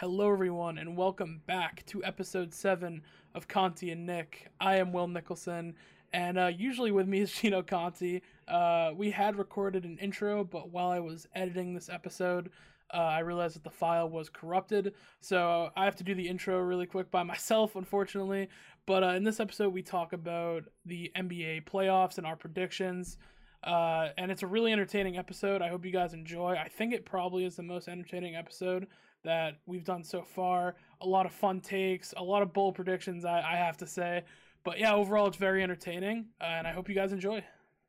Hello, everyone, and welcome back to episode 7 of Conti and Nick. I am Will Nicholson, and uh, usually with me is Gino Conti. Uh, we had recorded an intro, but while I was editing this episode, uh, I realized that the file was corrupted, so I have to do the intro really quick by myself, unfortunately. But uh, in this episode, we talk about the NBA playoffs and our predictions. Uh, and it's a really entertaining episode. I hope you guys enjoy. I think it probably is the most entertaining episode that we've done so far. A lot of fun takes, a lot of bold predictions, I, I have to say. But yeah, overall, it's very entertaining, uh, and I hope you guys enjoy.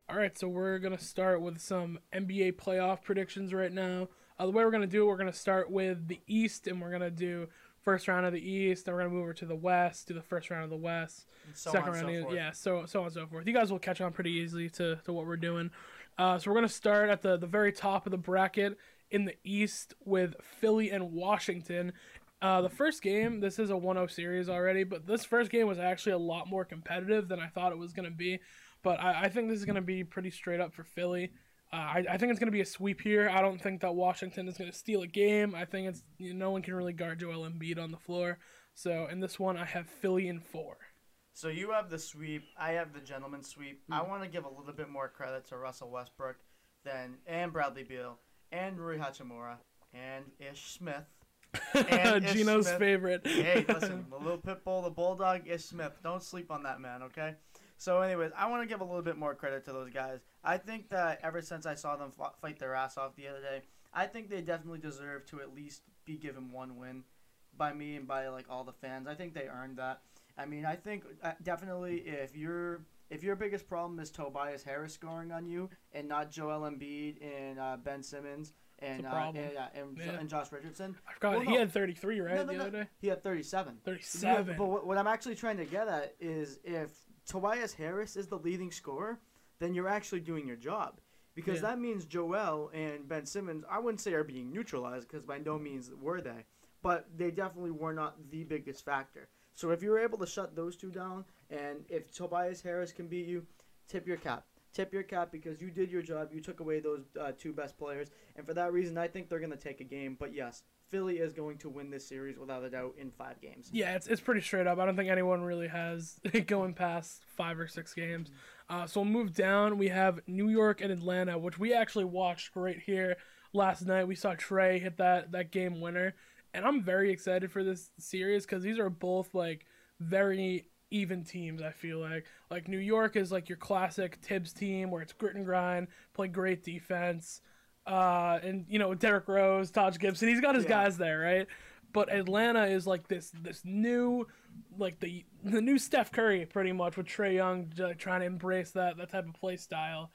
All right, so we're going to start with some NBA playoff predictions right now. Uh, the way we're going to do it, we're going to start with the East, and we're going to do first round of the East, then we're going to move over to the West, do the first round of the West, so second on round, so of- yeah, so so on and so forth. You guys will catch on pretty easily to, to what we're doing. Uh, so we're going to start at the, the very top of the bracket in the East with Philly and Washington. Uh, the first game, this is a 1-0 series already, but this first game was actually a lot more competitive than I thought it was going to be. But I, I think this is going to be pretty straight up for Philly. Uh, I, I think it's going to be a sweep here. I don't think that Washington is going to steal a game. I think it's you know, no one can really guard Joel Embiid on the floor. So in this one, I have Philly in four. So you have the sweep. I have the gentleman sweep. I Hmm. want to give a little bit more credit to Russell Westbrook than and Bradley Beal and Rui Hachimura and Ish Smith. And Ish Gino's Smith- favorite. Hey, listen, the little pit bull, the bulldog, Ish Smith. Don't sleep on that man, okay? So, anyways, I want to give a little bit more credit to those guys. I think that ever since I saw them f- fight their ass off the other day, I think they definitely deserve to at least be given one win by me and by like all the fans. I think they earned that. I mean, I think uh, definitely if your if your biggest problem is Tobias Harris scoring on you and not Joel Embiid and uh, Ben Simmons and uh, and, uh, and, Yeah. and Josh Richardson, I forgot Well, he no. had 33, right, No, no, the other day? he had 37. 37. But what, what I'm actually trying to get at is if Tobias Harris is the leading scorer, then you're actually doing your job. Because Yeah. that means Joel and Ben Simmons, I wouldn't say are being neutralized because by no means were they, but they definitely were not the biggest factor. So if you're able to shut those two down, and if Tobias Harris can beat you, tip your cap. Tip your cap because you did your job. You took away those uh, two best players, and for that reason, I think they're going to take a game. But yes, Philly is going to win this series without a doubt in five games. Yeah, it's, it's pretty straight up. I don't think anyone really has it going past five or six games. Uh, so we'll move down. We have New York and Atlanta, which we actually watched right here last night. We saw Trae hit that, that game winner. And I'm very excited for this series because these are both like very even teams, I feel like. Like New York is like your classic Thibs team where it's grit and grind, play great defense. Uh, and you know, Derrick Rose, Taj Gibson, he's got his Yeah. guys there, right? but Atlanta is like this this new like the the new Steph Curry pretty much with Trae Young j- trying to embrace that that type of play style.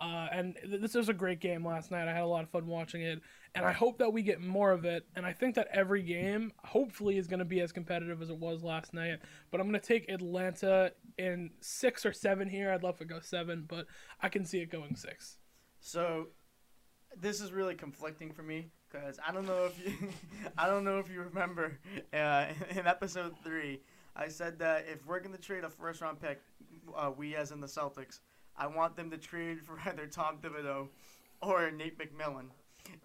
Uh, and th- this was a great game last night. I had a lot of fun watching it, and I hope that we get more of it. And I think that every game, hopefully, is going to be as competitive as it was last night. But I'm going to take Atlanta in six or seven here. I'd love to go seven, but I can see it going six. So this is really conflicting for me because I don't know if you, I don't know if you remember uh, in episode three, I said that if we're gonna trade a first round pick, uh, we as in the Celtics, I want them to trade for either Tom Thibodeau or Nate McMillan.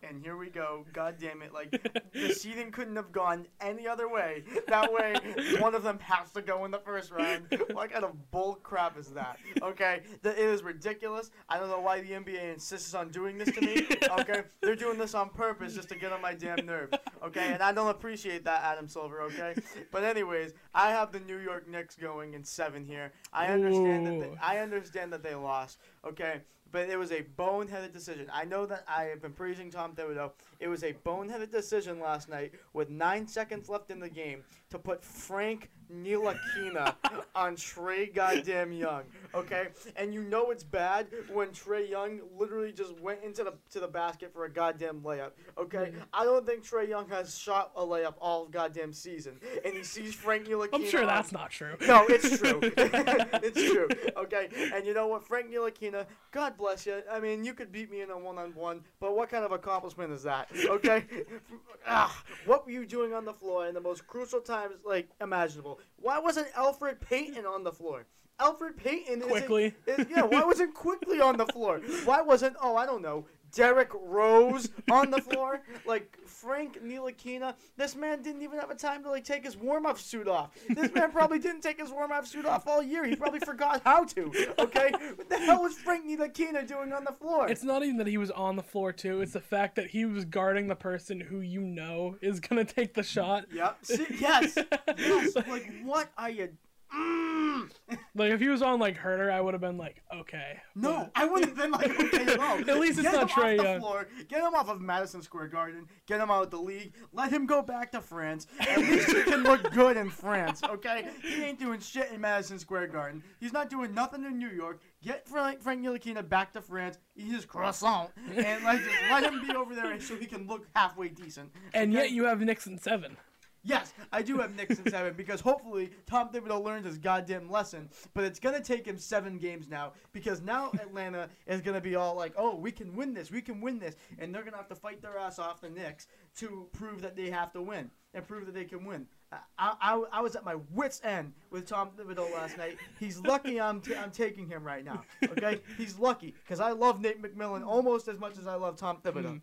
And here we go. God damn it! Like the seeding couldn't have gone any other way. That way, one of them has to go in the first round. What kind of bull crap is that? Okay, Th- it is ridiculous. I don't know why the NBA insists on doing this to me. Okay, they're doing this on purpose just to get on my damn nerves. Okay, and I don't appreciate that, Adam Silver. Okay, but anyways, I have the New York Knicks going in seven here. I understand that. They, I understand that they lost. Okay, but it was a boneheaded decision. I know that I have been praising Tom Thibodeau. It was a boneheaded decision last night with nine seconds left in the game to put Frank Ntilikina on Trae goddamn Young. Okay, and you know it's bad when Trae Young literally just went into the to the basket for a goddamn layup. Okay, I don't think Trae Young has shot a layup all goddamn season, and he sees Frank Ntilikina. I'm sure that's not true. no, it's true. it's true. Okay, and you know what, Frank Ntilikina, God bless you. I mean, you could beat me in a one-on-one, but what kind of accomplishment is that? Okay, ah, what were you doing on the floor in the most crucial times like imaginable? Why wasn't Elfrid Payton on the floor? Elfrid Payton Quickley. is, yeah, why wasn't Quickley on the floor? Why wasn't oh I don't know Derrick Rose on the floor, like Frank Ntilikina. This man didn't even have a time to like take his warm up suit off. This man probably didn't take his warm up suit off all year. He probably forgot how to. Okay, what the hell was Frank Ntilikina doing on the floor? It's not even that he was on the floor too. It's the fact that he was guarding the person who you know is gonna take the shot. Yep. See, yes. yes. Like, what are you? Mm. Like if he was on like Huerter, I would have been like, okay. No, I wouldn't have been like, okay, no. At least it's get not him Trae off the floor. Get him off of Madison Square Garden. Get him out of the league. Let him go back to France. At least he can look good in France, okay? He ain't doing shit in Madison Square Garden. He's not doing nothing in New York. Get Frank, Frank Ntilikina back to France. Eat his croissant and like just let him be over there so he can look halfway decent. And okay? yet you have Knicks in seven. Yes, I do have Knicks in seven because hopefully Tom Thibodeau learns his goddamn lesson. But it's gonna take him seven games now because now Atlanta is gonna be all like, "Oh, we can win this, we can win this," and they're gonna have to fight their ass off the Knicks to prove that they have to win and prove that they can win. I, I, I was at my wits end with Tom Thibodeau last night. He's lucky I'm t- I'm taking him right now. Okay, he's lucky because I love Nate McMillan almost as much as I love Tom Thibodeau. Hmm.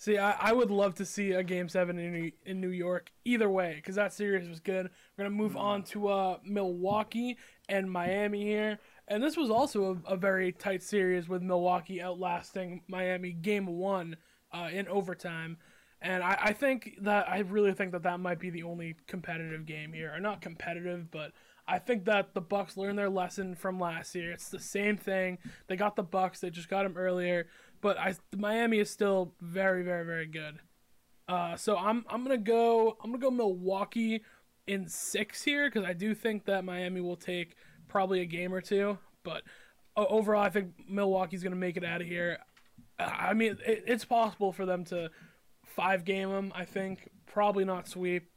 See, I, I would love to see a game seven in New, in New York either way because that series was good. We're gonna move on to uh, Milwaukee and Miami here, and this was also a, a very tight series with Milwaukee outlasting Miami game one uh, in overtime. And I, I think that I really think that that might be the only competitive game here, or not competitive, but I think that the Bucks learned their lesson from last year. It's the same thing. They got the Bucks. They just got them earlier, but I Miami is still very, very, very good. Uh, so I'm I'm gonna go I'm gonna go Milwaukee in six here because I do think that Miami will take probably a game or two, but overall I think Milwaukee's gonna make it out of here. I mean it, it's possible for them to five game them. I think probably not sweep,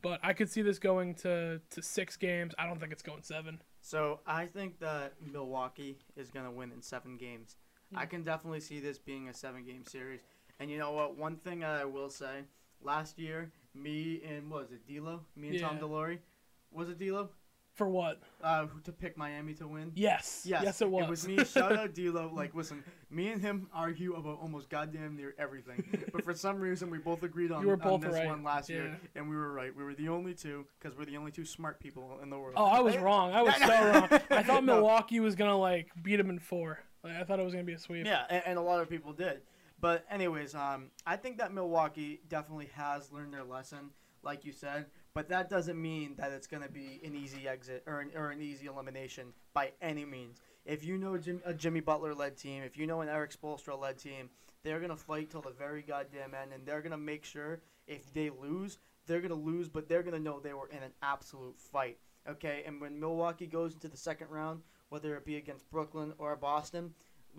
but I could see this going to to six games. I don't think it's going seven. So I think that Milwaukee is gonna win in seven games. I can definitely see this being a seven-game series. And you know what? One thing I will say: last year, me and what was it D'Lo? Me and Tom Delory. Was it D'Lo? For what? Uh, to pick Miami to win. Yes. Yes, Yes, it was. It was me. Shout out D'Lo. Like, listen, me and him argue about almost goddamn near everything, but for some reason we both agreed on, You were on both this right, one last yeah. year, and we were right. We were the only two because we're the only two smart people in the world. Oh, I was wrong. I was so wrong. I thought. Milwaukee was gonna like beat them in four. Like, I thought it was gonna be a sweep. Yeah, and, and a lot of people did. But anyways, um, I think that Milwaukee definitely has learned their lesson, like you said. But that doesn't mean that it's going to be an easy exit or an, or an easy elimination by any means. If you know Jim, a Jimmy Butler led team, if you know an Erik Spoelstra led team, they're going to fight till the very goddamn end, and they're going to make sure if they lose, they're going to lose, but they're going to know they were in an absolute fight. Okay, and when Milwaukee goes into the second round, whether it be against Brooklyn or Boston,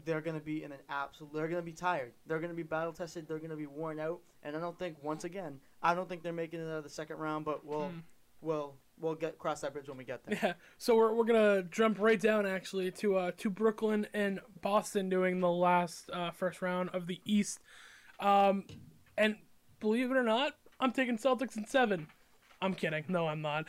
they're going to be in an absolute. They're going to be tired. They're going to be battle tested. They're going to be worn out. And I don't think once again, I don't think they're making it out of the second round. But we'll Hmm. we'll we'll get cross that bridge when we get there. Yeah. So we're, we're gonna jump right down actually to uh to Brooklyn and Boston doing the last uh, first round of the East. Um, and believe it or not, I'm taking Celtics in seven. I'm kidding. No, I'm not.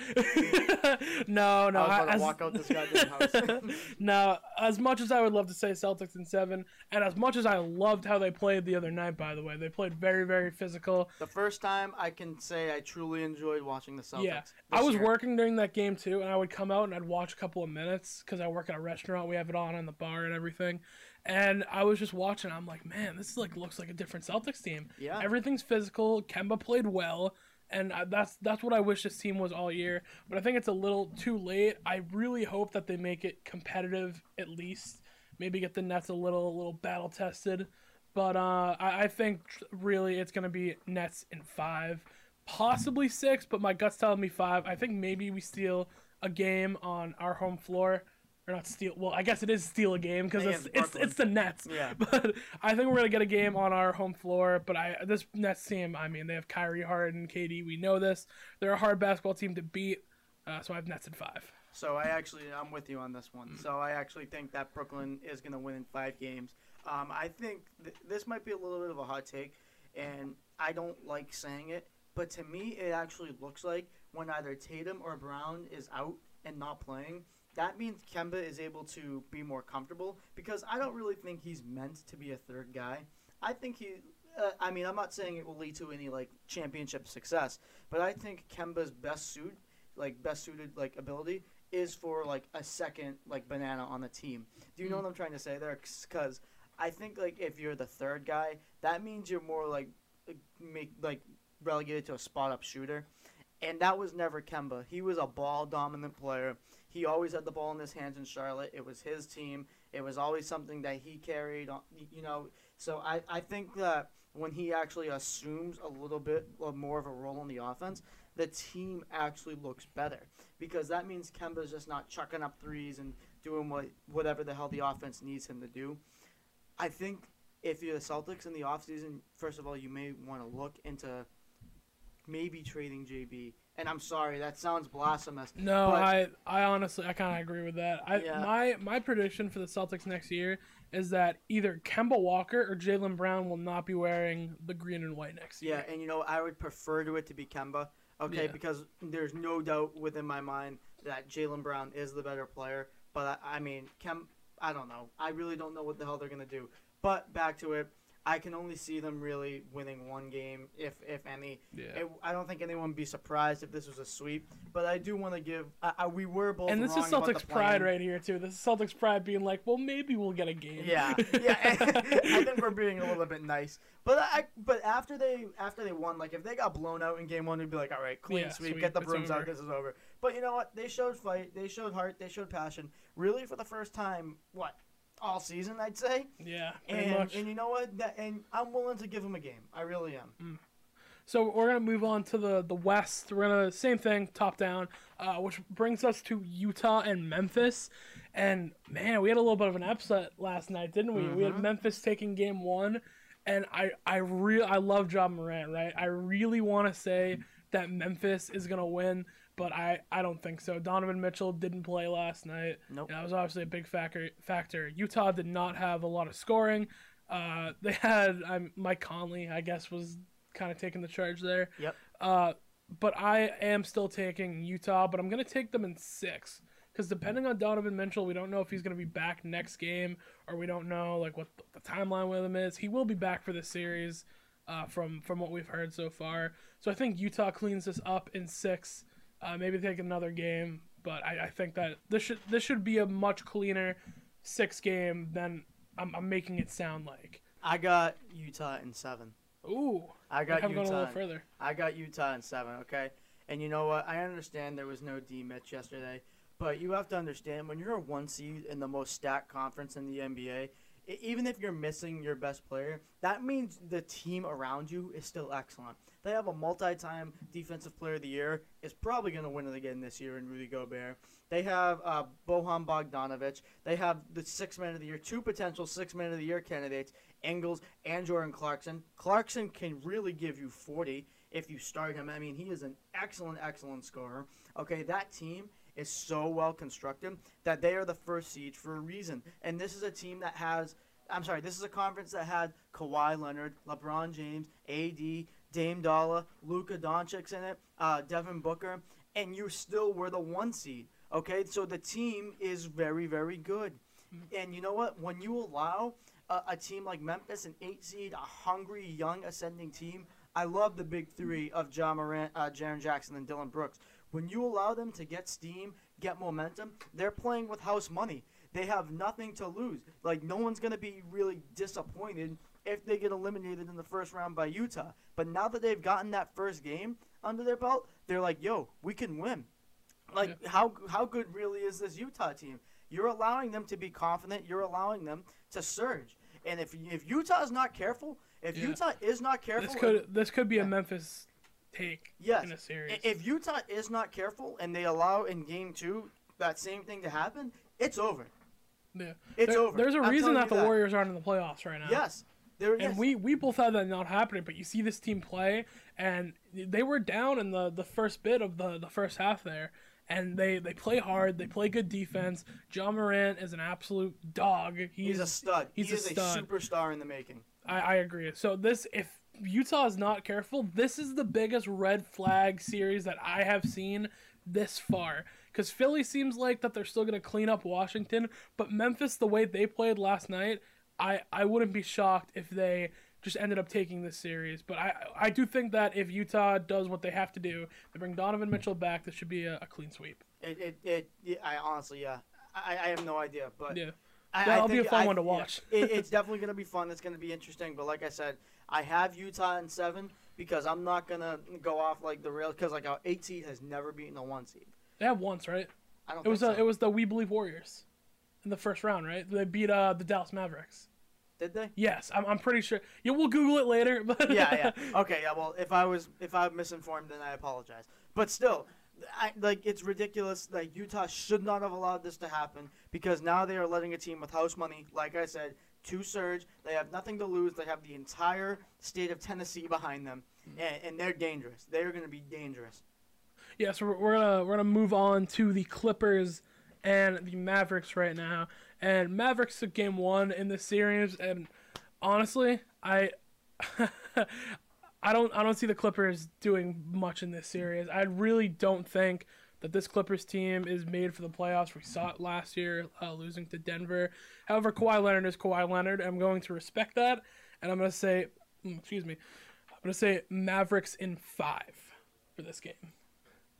no, no. I was about to as- walk out this goddamn house. no, as much as I would love to say Celtics in seven, and as much as I loved how they played the other night, by the way, they played very, very physical. the first time I can say I truly enjoyed watching the Celtics. Yeah, I was year. working during that game too, and I would come out and I'd watch a couple of minutes because I work at a restaurant. We have it on on the bar and everything, and I was just watching. I'm like, man, this is like looks like a different Celtics team. Yeah. Everything's physical. Kemba played well, and that's that's what I wish this team was all year. But I think it's a little too late. I really hope that they make it competitive at least. Maybe get the Nets a little a little battle tested. But uh, I, I think really it's gonna be Nets in five, possibly six. But my gut's telling me five. I think maybe we steal a game on our home floor. Or not steal. Well, I guess it is steal a game because it's, it's it's the Nets. Yeah. But I think we're gonna get a game on our home floor. But I this Nets team, I mean, they have Kyrie Harden, KD. We know this. They're a hard basketball team to beat. Uh, so I have Nets in five. So I actually, I'm with you on this one. So I actually think that Brooklyn is going to win in five games. Um, I think th- this might be a little bit of a hot take, and I don't like saying it, but to me, it actually looks like when either Tatum or Brown is out and not playing, that means Kemba is able to be more comfortable because I don't really think he's meant to be a third guy. I think he. Uh, I mean, I'm not saying it will lead to any like championship success, but I think Kemba's best suit, like best suited like ability, is for like a second like banana on the team. Do you know Mm. what I'm trying to say there? Because I think like if you're the third guy, that means you're more like like, make like relegated to a spot up shooter, and that was never Kemba. He was a ball dominant player. He always had the ball in his hands in Charlotte. It was his team. It was always something that he carried. On, you know, so I I think that when he actually assumes a little bit more of a role in the offense, the team actually looks better because that means Kemba's just not chucking up threes and doing what whatever the hell the offense needs him to do. I think if you're the Celtics in the offseason, first of all, you may want to look into maybe trading JB. And I'm sorry, that sounds blasphemous. No, But- I I honestly I kind of agree with that. I Yeah. my my prediction for the Celtics next year is that either Kemba Walker or Jaylen Brown will not be wearing the green and white next Yeah, year. Yeah, and you know, I would prefer to it to be Kemba. Okay, Yeah. because there's no doubt within my mind that Jaylen Brown is the better player. But I, I mean, Kem, I don't know. I really don't know what the hell they're gonna do. But back to it, I can only see them really winning one game, if if any. Yeah. It, I don't think anyone would be surprised if this was a sweep. But I do want to give. I, I, we were both and this wrong is Celtics pride right here too. This is Celtics pride being like, well, maybe we'll get a game. Yeah, yeah. I think we're being a little bit nice, but I but after they after they won, like if they got blown out in game one, we'd be like, all right, clean Yeah, sweep, sweep, get the brooms out, over. this is over. But you know what? They showed fight, they showed heart, they showed passion. Really, for the first time, what all season, I'd say. Yeah, pretty And much. and you know what? That, and I'm willing to give them a game. I really am. So we're gonna move on to the the West. We're gonna same thing, top down, uh, which brings us to Utah and Memphis. And man, we had a little bit of an upset last night, didn't we? We had Mhm. Memphis taking game one, and I I real I love Ja Morant, right? I really want to say that Memphis is gonna win, but I I don't think so. Donovan Mitchell didn't play last night. Nope. That was obviously a big factor. Factor. Utah did not have a lot of scoring. Uh, they had um, Mike Conley, I guess, was kind of taking the charge there. Yep. Uh, but I am still taking Utah, but I'm gonna take them in six because depending on Donovan Mitchell, we don't know if he's gonna be back next game, or we don't know like what the timeline with him is. He will be back for the series, uh, from from what we've heard so far. So I think Utah cleans this up in six. Uh, maybe take another game, but I, I think that this should this should be a much cleaner six game than I'm, I'm making it sound like. I got Utah in seven. Ooh, I got have gone a Utah. little further. I got Utah in seven, okay? And you know what? I understand there was no D Mitch yesterday, but you have to understand when you're a one seed in the most stacked conference in the NBA, even if you're missing your best player, that means the team around you is still excellent. They have a multi-time defensive player of the year. Is probably going to win it again this year in Rudy Gobert. They have uh, Bojan Bogdanovic. They have the six man of the year, two potential six man of the year candidates, Ingles and Jordan Clarkson. Clarkson can really give you 40 if you start him. I mean, he is an excellent, excellent scorer. Okay, that team is so well constructed that they are the first seed for a reason. And this is a team that has, I'm sorry, this is a conference that had Kawhi Leonard, LeBron James, AD, Dame Dolla, Luka Doncic in it, uh, Devin Booker, and you still were the one seed. Okay, so the team is very, very good. And you know what? When you allow a, a team like Memphis, an eight seed, a hungry, young, ascending team, I love the big three of Ja Morant, uh, Jaren Jackson, and Dillon Brooks. When you allow them to get steam, get momentum, they're playing with house money. They have nothing to lose. Like no one's gonna be really disappointed if they get eliminated in the first round by Utah. But now that they've gotten that first game under their belt, they're like, "Yo, we can win." Like how how good really is this Utah team? You're allowing them to be confident. You're allowing them to surge. And if if Utah's not careful, if Yeah. Utah is not careful, This could this could be Yeah. a Memphis take Yes. in a series. If Utah is not careful and they allow in game two that same thing to happen, it's over. yeah. It's There- over. There's a I'm reason that the Warriors aren't in the playoffs right now. Yes. There, And yes. we, we both had that not happening, but you see this team play, and they were down in the, the first bit of the, the first half there, and they, they play hard, they play good defense. Ja Morant is an absolute dog. He's, he's a stud. he's he a stud. a superstar in the making. I, I agree. So this, if Utah is not careful, this is the biggest red flag series that I have seen this far. Because Philly seems like that they're still going to clean up Washington, but Memphis, the way they played last night, I I wouldn't be shocked if they just ended up taking this series. But I I do think that if Utah does what they have to do, they bring Donovan Mitchell back, this should be a, a clean sweep. It, it, it, I honestly, yeah. I, I have no idea, but Yeah. I, That'll I be a fun I- one to watch. it, it's definitely going to be fun. It's going to be interesting. But like I said, I have Utah in seven because I'm not going to go off like the rail because like our eight seed has never beaten a one seed. They have once, right? I don't. It was think so. it was the We Believe Warriors in the first round, right? They beat uh, the Dallas Mavericks. Did they? Yes, I'm, I'm pretty sure. Yeah, we'll Google it later. But yeah, yeah. Okay, yeah. Well, if I was if I'm misinformed, then I apologize. But still, I, like it's ridiculous. Like Utah should not have allowed this to happen because now they are letting a team with house money, like I said, to surge. They have nothing to lose. They have the entire state of Tennessee behind them, hmm. and, and they're dangerous. They are going to be dangerous. Yeah, so we're, we're gonna we're gonna move on to the Clippers and the Mavericks right now. And Mavericks took game one in this series, and honestly, I I don't I don't see the Clippers doing much in this series. I really don't think that this Clippers team is made for the playoffs. We saw it last year, uh, losing to Denver. However, Kawhi Leonard is Kawhi Leonard. I'm going to respect that, and I'm going to say, mm, excuse me, I'm going to say Mavericks in five for this game.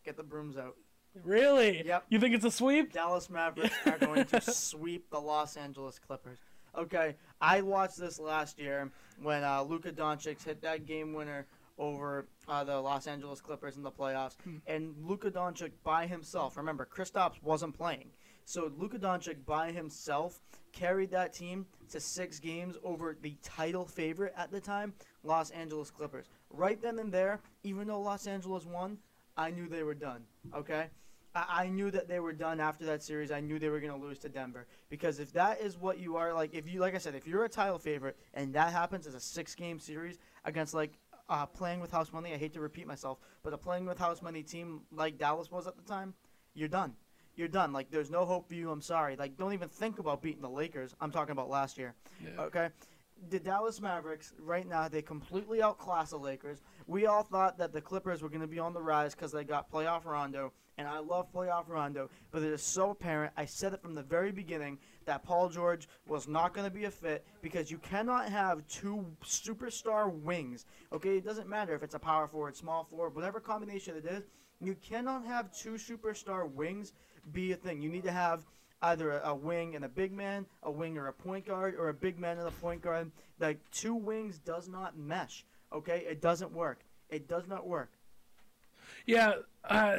Get the brooms out. Really? Yep. You think it's a sweep? Dallas Mavericks are going to sweep the Los Angeles Clippers. Okay, I watched this last year when uh, Luka Doncic hit that game winner over uh, the Los Angeles Clippers in the playoffs, and Luka Doncic by himself. Remember, Kristaps wasn't playing, so Luka Doncic by himself carried that team to six games over the title favorite at the time, Los Angeles Clippers. Right then and there, even though Los Angeles won, I knew they were done. Okay. I I knew that they were done after that series. I knew they were going to lose to Denver because if that is what you are, like if you, like I said, if you're a title favorite and that happens as a six-game series against like uh, playing with house money, I hate to repeat myself, but a playing with house money team like Dallas was at the time, you're done. You're done. Like there's no hope for you. I'm sorry. Like don't even think about beating the Lakers. I'm talking about last year. Yeah. Okay. The Dallas Mavericks, right now, they completely outclass the Lakers. We all thought that the Clippers were going to be on the rise because they got playoff Rondo, and I love playoff Rondo, but it is so apparent. I said it from the very beginning that Paul George was not going to be a fit because you cannot have two superstar wings. Okay, it doesn't matter if it's a power forward, small forward, whatever combination it is. You cannot have two superstar wings be a thing. You need to have either a, a wing and a big man, a wing or a point guard, or a big man and a point guard. Like two wings does not mesh. Okay, it doesn't work. It does not work. Yeah, uh,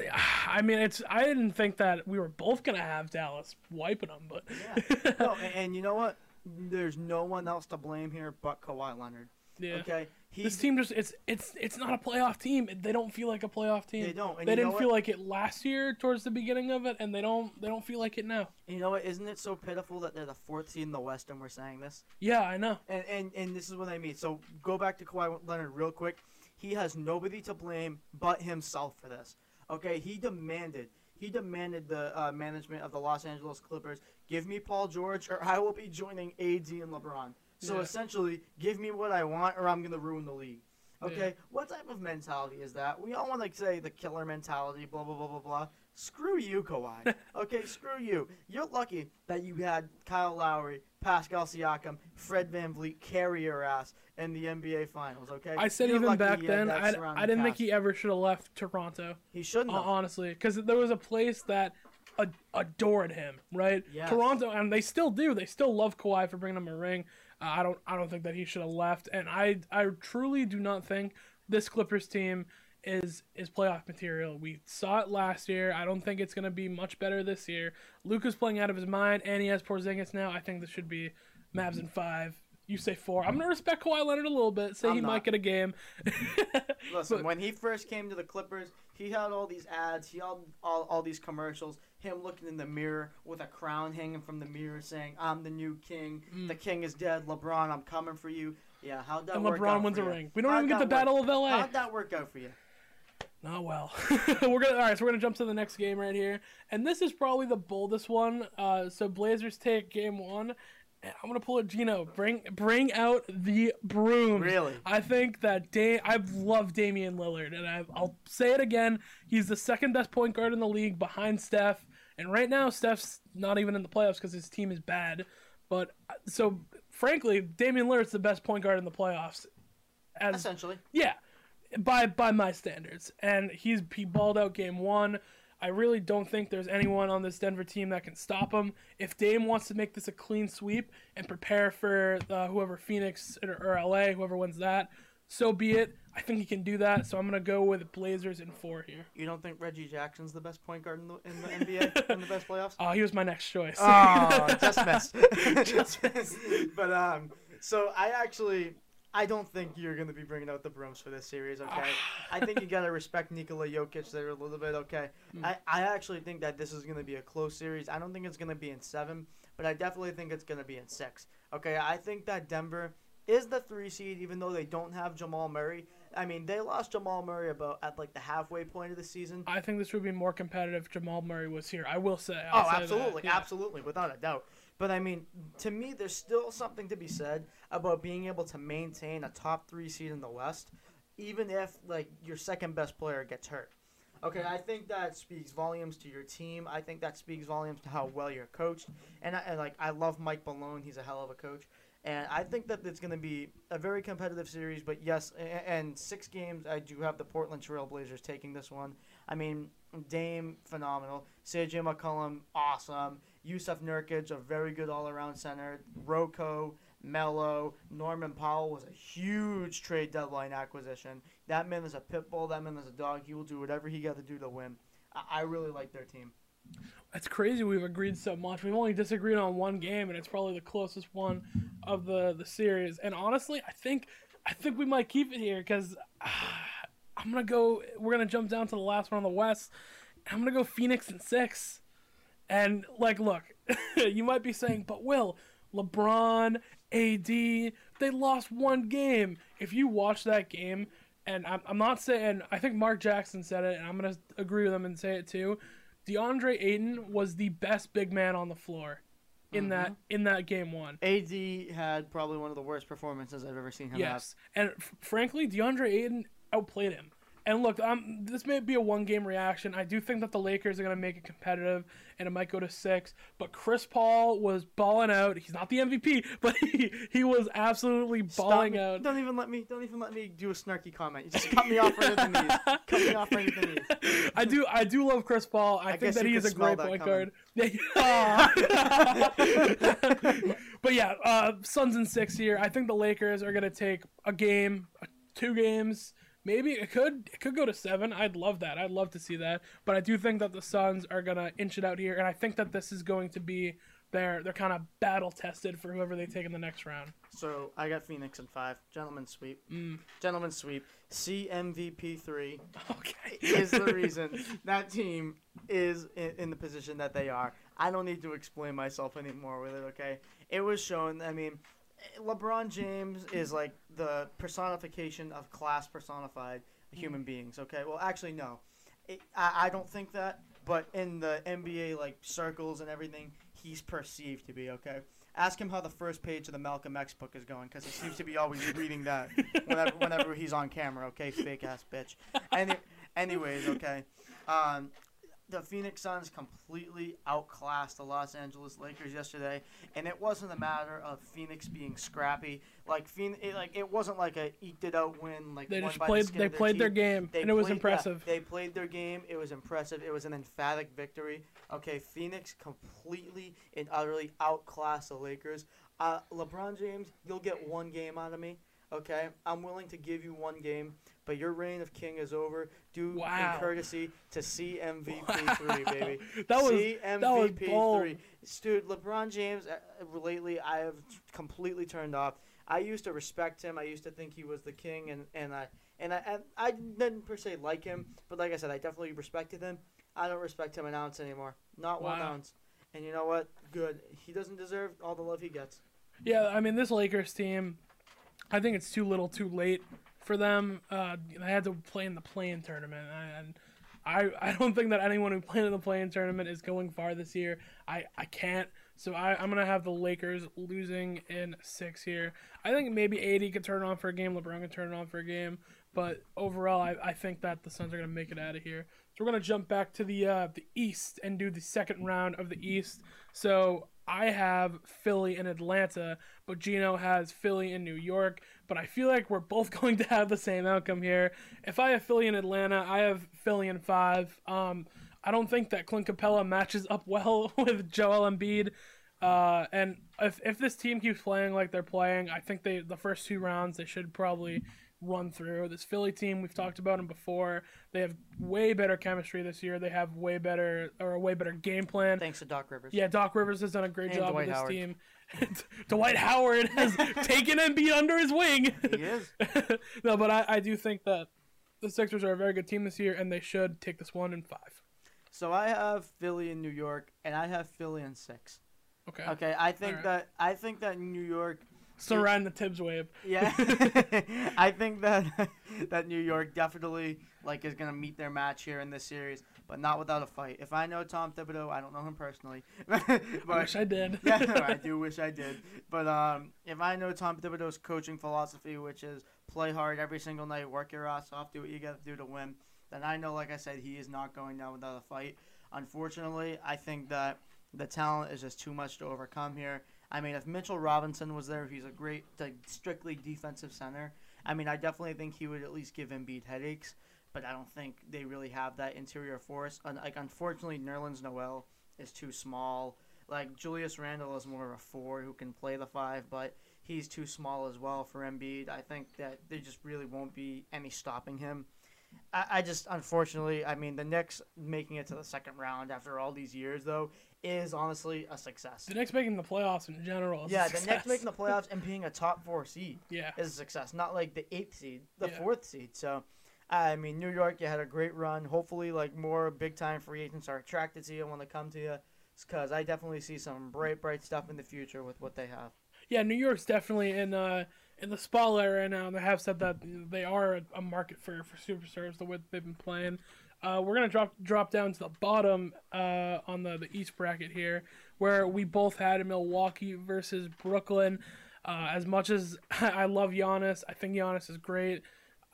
I mean, it's. I didn't think that we were both gonna have Dallas wiping them, but Yeah. no, and, and you know what? There's no one else to blame here but Kawhi Leonard. yeah. Okay, he This team just it's it's it's not a playoff team. They don't feel like a playoff team. They don't, and They didn't feel like it last year towards the beginning of it, and they don't they don't feel like it now. You know what? Isn't it so pitiful that they're the fourth seed in the West and we're saying this? Yeah, I know. And and and this is what I mean. So go back to Kawhi Leonard real quick. He has nobody to blame but himself for this. Okay, he demanded he demanded the uh, management of the Los Angeles Clippers give me Paul George or I will be joining AD and LeBron. So Yeah. essentially, give me what I want or I'm gonna ruin the league. Okay, Yeah. what type of mentality is that? We all want to say the killer mentality, blah blah blah blah blah. Screw you, Kawhi. okay, screw you. You're lucky that you had Kyle Lowry, Pascal Siakam, Fred VanVleet carry your ass in the NBA Finals. Okay. I said You're even back then, I, I didn't think he ever should have left Toronto. he shouldn't have. honestly, because there was a place that ad- adored him, right? Yes. Toronto, and they still do. They still love Kawhi for bringing him a ring. Uh, I don't, I don't think that he should have left, and I, I truly do not think this Clippers team is is playoff material. We saw it last year. I don't think it's gonna be much better this year. Luka's playing out of his mind, and he has Porzingis now. I think this should be Mavs in five. You say four. I'm gonna respect Kawhi Leonard a little bit. Say I'm he not. might get a game. Listen, But- when he first came to the Clippers, he had all these ads, he had all, all these commercials, him looking in the mirror with a crown hanging from the mirror saying, I'm the new king, Mm. the king is dead, LeBron, I'm coming for you. Yeah, how'd that and work LeBron out wins a ring. We don't How'd even get the work? Battle of LA. How'd that work out for you? Not well. we're gonna all right. So we're gonna jump to the next game right here, and this is probably the boldest one. Uh, so Blazers take game one, and I'm gonna pull a Gino. Bring bring out the broom. Really? I think that da- I love Damian Lillard, and I, I'll say it again. He's the second best point guard in the league behind Steph, and right now Steph's not even in the playoffs because his team is bad. But uh, so frankly, Damian Lillard's the best point guard in the playoffs as Essentially. yeah, by by my standards. And he's he balled out game one. I really don't think there's anyone on this Denver team that can stop him. If Dame wants to make this a clean sweep and prepare for uh, whoever Phoenix or, or LA, whoever wins that, so be it. I think he can do that. So I'm gonna go with Blazers in four here. You don't think Reggie Jackson's the best point guard in the, in the NBA in the best playoffs? Oh, he was my next choice. Oh, just missed. just missed. But um, so I actually, I don't think you're gonna be bringing out the brooms for this series. Okay, I think you gotta respect Nikola Jokic there a little bit. Okay, hmm. I I actually think that this is gonna be a close series. I don't think it's gonna be in seven, but I definitely think it's gonna be in six. Okay, I think that Denver is the three seed, even though they don't have Jamal Murray. I mean, they lost Jamal Murray about at like the halfway point of the season. I think this would be more competitive if Jamal Murray was here. I will say. Oh, I'll say absolutely, yeah. absolutely, without a doubt. But I mean, to me, there's still something to be said about being able to maintain a top three seed in the West, even if like your second best player gets hurt. Okay, I think that speaks volumes to your team. I think that speaks volumes to how well you're coached. And, I, and like, I love Mike Malone. He's a hell of a coach. And I think that it's going to be a very competitive series. But yes, and six games, I do have the Portland Trail Blazers taking this one. I mean, Dame, phenomenal. CJ McCollum, awesome. Jusuf Nurkic, a very good all-around center. Rocco, Melo, Norman Powell was a huge trade deadline acquisition. That man is a pit bull. That man is a dog. He will do whatever he got to do to win. I, I really like their team. It's crazy we've agreed so much. We've only disagreed on one game, and it's probably the closest one of the the series. And honestly, I think I think we might keep it here because I'm gonna go. We're gonna jump down to the last one on the West. I'm gonna go Phoenix and six. And like, look, you might be saying, but Will, LeBron, AD, they lost one game. If you watch that game, and I'm, I'm not saying, I think Mark Jackson said it, and I'm gonna agree with him and say it too. DeAndre Ayton was the best big man on the floor in mm-hmm. that in that game one. AD had probably one of the worst performances I've ever seen him have. Yes, and f- frankly, DeAndre Ayton outplayed him. And look, um, this may be a one-game reaction. I do think that the Lakers are going to make it competitive, and it might go to six. But Chris Paul was balling out. He's not the MVP, but he, he was absolutely balling out. Don't even let me. Don't even let me do a snarky comment. You just cut me off right at the knees. Cut me off right at the knees. I do I do love Chris Paul. I, think that he is a great point coming. guard. But yeah, uh, Suns in six here. I think the Lakers are gonna take a game, two games. Maybe it could it could go to seven. I'd love that. I'd love to see that. But I do think that the Suns are gonna inch it out here, and I think that this is going to be their they're kind of battle tested for whoever they take in the next round. So I got Phoenix in five. Gentlemen sweep. Mm. Gentlemen sweep. CMVP three Okay. is the reason that team is in, in the position that they are. I don't need to explain myself anymore with it. Okay, it was shown. I mean, LeBron James is like the personification of class personified human beings. Okay, well, actually, no, it, I, I don't think that. But in the NBA like circles and everything, he's perceived to be. Okay. Ask him how the first page of the Malcolm X book is going, because he seems to be always reading that whenever, whenever he's on camera. Okay, fake ass bitch. Any, anyways, okay. Um, the Phoenix Suns completely outclassed the Los Angeles Lakers yesterday, and it wasn't a matter of Phoenix being scrappy. Like Phoenix, it, like it wasn't like a eked it out win. Like They just played the they their played their game, They and it was played- yeah, impressive. they played their game. It was impressive. It was an emphatic victory. Okay, Phoenix completely and utterly outclassed the Lakers. Uh, LeBron James, you'll get one game out of me. Okay, I'm willing to give you one game, but your reign of king is over. Due Wow. in courtesy to CMVP Wow. three, baby. That was CMVP that was three. Dude, LeBron James, uh, lately I have completely turned off. I used to respect him. I used to think he was the king, and and I and I and I didn't per se like him, but like I said, I definitely respected him. I don't respect him an ounce anymore, not one ounce. And you know what? Good. He doesn't deserve all the love he gets. Yeah, I mean this Lakers team, I think it's too little, too late for them. Uh, they had to play in the play-in tournament, and I I don't think that anyone who played in the play-in tournament is going far this year. I I can't. So I, I'm gonna have the Lakers losing in six here. I think maybe AD could turn it on for a game. LeBron could turn it on for a game. But overall, I, I think that the Suns are gonna make it out of here. So we're gonna jump back to the uh, the East and do the second round of the East. So I have Philly and Atlanta, but Gino has Philly and New York. But I feel like we're both going to have the same outcome here. If I have Philly and Atlanta, I have Philly in five. Um, I don't think that Clint Capela matches up well with Joel Embiid. Uh, and if, if this team keeps playing like they're playing, I think they the first two rounds they should probably run through. This Philly team, we've talked about them before. They have way better chemistry this year. They have way better or a way better game plan. Thanks to Doc Rivers. Yeah, Doc Rivers has done a great And job Dwight with this Howard. team. Dwight Howard has taken Embiid under his wing. He is. no, but I, I do think that the Sixers are a very good team this year, and they should take this one in five. So I have Philly in New York, and I have Philly in six. Okay. Okay, I think Alright. that I think that New York. Riding the Thibs wave. Yeah, I think that that New York definitely like is gonna meet their match here in this series, but not without a fight. If I know Tom Thibodeau, I don't know him personally, but I wish I did. yeah, no, I do wish I did. But um, if I know Tom Thibodeau's coaching philosophy, which is play hard every single night, work your ass off, do what you got to do to win, then I know, like I said, he is not going down without a fight. Unfortunately, I think that the talent is just too much to overcome here. I mean, if Mitchell Robinson was there, he's a great, like, strictly defensive center. I mean, I definitely think he would at least give Embiid headaches, but I don't think they really have that interior force. Un- like, unfortunately, Nerlens Noel is too small. Like Julius Randle is more of a four who can play the five, but he's too small as well for Embiid. I think that there just really won't be any stopping him. I, I just unfortunately, I mean, the Knicks making it to the second round after all these years though is honestly a success. The Knicks making the playoffs in general. Is Yeah, the Knicks making the playoffs and being a top four seed Yeah. is a success, not like the eighth seed, the Yeah. fourth seed. So, I mean, New York, you had a great run. Hopefully, like more big time free agents are attracted to you and want to come to you, because I definitely see some bright, bright stuff in the future with what they have. Yeah, New York's definitely in uh in the spotlight right now. and They have said that they are a market for for superstars the way they've been playing. Uh, we're gonna drop drop down to the bottom uh, on the, the East bracket here, where we both had Milwaukee versus Brooklyn. Uh, as much as I love Giannis, I think Giannis is great.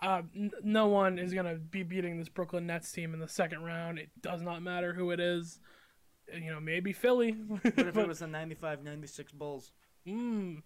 Uh, n- no one is gonna be beating this Brooklyn Nets team in the second round. It does not matter who it is. You know, maybe Philly. What if it was the 95-96 Bulls? Mm.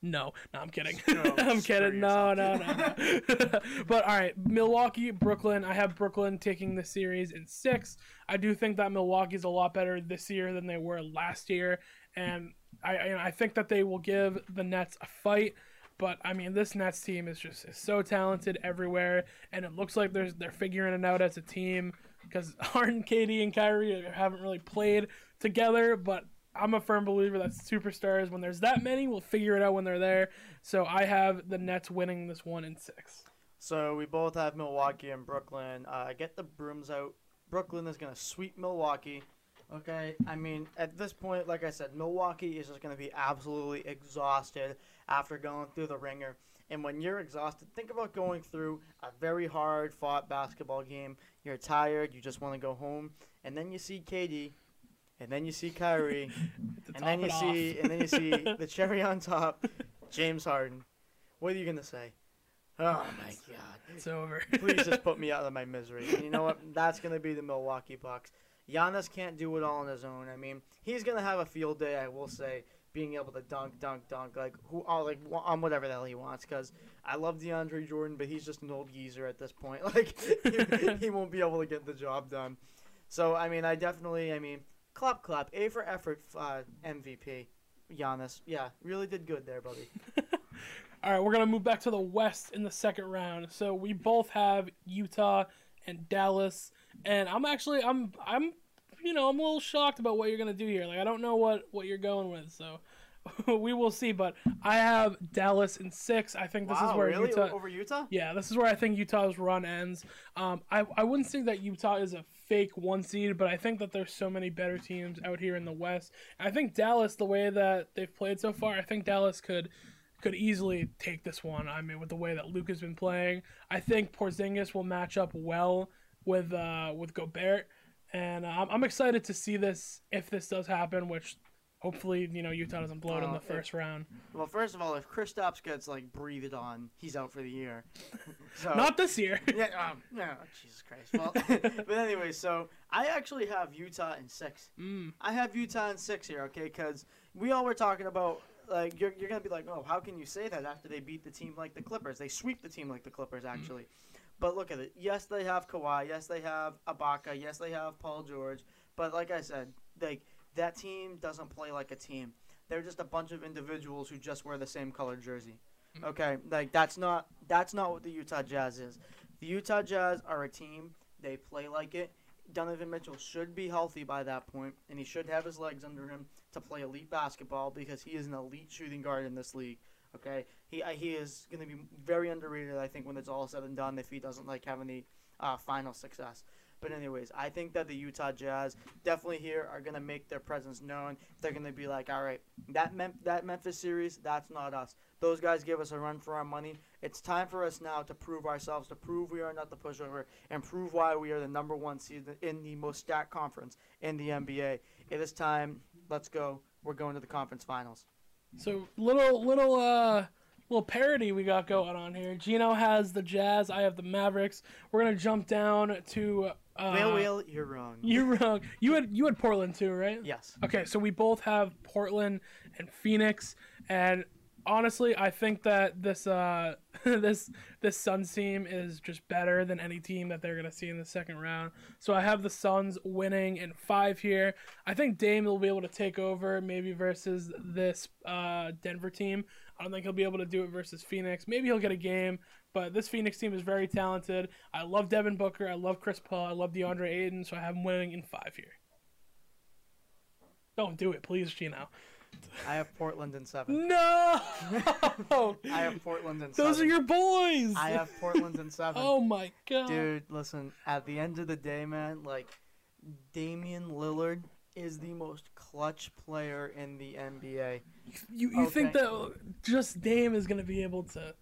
No, no, I'm kidding. Screw- I'm kidding. No, no, yourself. no. but all right, Milwaukee, Brooklyn. I have Brooklyn taking the series in six. I do think that Milwaukee's a lot better this year than they were last year, and I, I I think that they will give the Nets a fight. But I mean, this Nets team is just is so talented everywhere, and it looks like they're figuring it out as a team because Harden, KD, and Kyrie haven't really played together. But I'm a firm believer that superstars, when there's that many, will figure it out when they're there. So I have the Nets winning this one in six. So we both have Milwaukee and Brooklyn. Uh, get the brooms out. Brooklyn is gonna sweep Milwaukee. Okay, I mean at this point, like I said, Milwaukee is just gonna be absolutely exhausted after going through the wringer. And when you're exhausted, think about going through a very hard fought basketball game. You're tired, you just want to go home, and then you see KD, and then you see Kyrie, To and then you see, and then you see the cherry on top, James Harden. What are you gonna say? Oh, oh my God! it's over. Please just put me out of my misery. And you know what? That's gonna be the Milwaukee Bucks. Giannis can't do it all on his own. I mean, he's gonna have a field day. I will say, being able to dunk, dunk, dunk, like who, all like on whatever the hell he wants. Because I love DeAndre Jordan, but he's just an old geezer at this point. Like he, he won't be able to get the job done. So I mean, I definitely, I mean, clap, clap, A for effort, uh, MVP. Giannis, yeah, really did good there, buddy. All right, we're gonna move back to the West in the second round. So we both have Utah and Dallas, and I'm actually I'm I'm you know I'm a little shocked about what you're gonna do here. Like I don't know what what you're going with, so we will see. But I have Dallas in six. I think this wow, is where really Utah. Over Utah? Yeah, this is where I think Utah's run ends. Um, I, I wouldn't say that Utah is a fake one seed, but I think that there's so many better teams out here in the West. I think Dallas, the way that they've played so far, I think Dallas could could easily take this one. I mean, with the way that Luke has been playing, I think Porzingis will match up well with uh, with Gobert, and uh, I'm, I'm excited to see this if this does happen, which hopefully, you know, Utah doesn't blow it in the first round. Well, first of all, if Kristaps gets like breathed on, he's out for the year. So Not this year. yeah, um, no, Jesus Christ. Well, but anyway, so I actually have Utah in six. mm. I have Utah in six here, okay? Because we all were talking about like you're, you're gonna be like, oh, how can you say that after they beat the team like the Clippers? They sweep the team like the Clippers, actually. But look at it. Yes, they have Kawhi. Yes, they have Ibaka. Yes, they have Paul George. But like I said, like that team doesn't play like a team. They're just a bunch of individuals who just wear the same colored jersey. Mm-hmm. Okay, like that's not that's not what the Utah Jazz is. The Utah Jazz are a team. They play like it. Donovan Mitchell should be healthy by that point, and he should have his legs under him to play elite basketball because he is an elite shooting guard in this league. Okay, he uh, he is going to be very underrated. I think when it's all said and done, if he doesn't like have any uh, final success. But anyways, I think that the Utah Jazz definitely here are going to make their presence known. They're going to be like, all right, that Mem- that Memphis series, that's not us. Those guys give us a run for our money. It's time for us now to prove ourselves, to prove we are not the pushover, and prove why we are the number one seed in the most stacked conference in the NBA. It is time. Let's go. We're going to the conference finals. So little little uh little parody we got going on here. Gino has the Jazz. I have the Mavericks. We're gonna jump down to. Uh, Will, Will, you're wrong. You're wrong. You had you had Portland too, right? Yes. Okay, so we both have Portland and Phoenix, and honestly, I think that this uh this this Suns team is just better than any team that they're gonna see in the second round. So I have the Suns winning in five here. I think Dame will be able to take over maybe versus this uh Denver team. I don't think he'll be able to do it versus Phoenix. Maybe he'll get a game, but this Phoenix team is very talented. I love Devin Booker. I love Chris Paul. I love DeAndre Ayton. So I have him winning in five here. Don't do it, please, Gino. I have Portland in seven. No. I have Portland in Those are your boys. I have Portland in seven. Oh my god. Dude, listen, at the end of the day, man, like Damian Lillard is the most clutch player in the NBA. you you think that just Dame is gonna be able to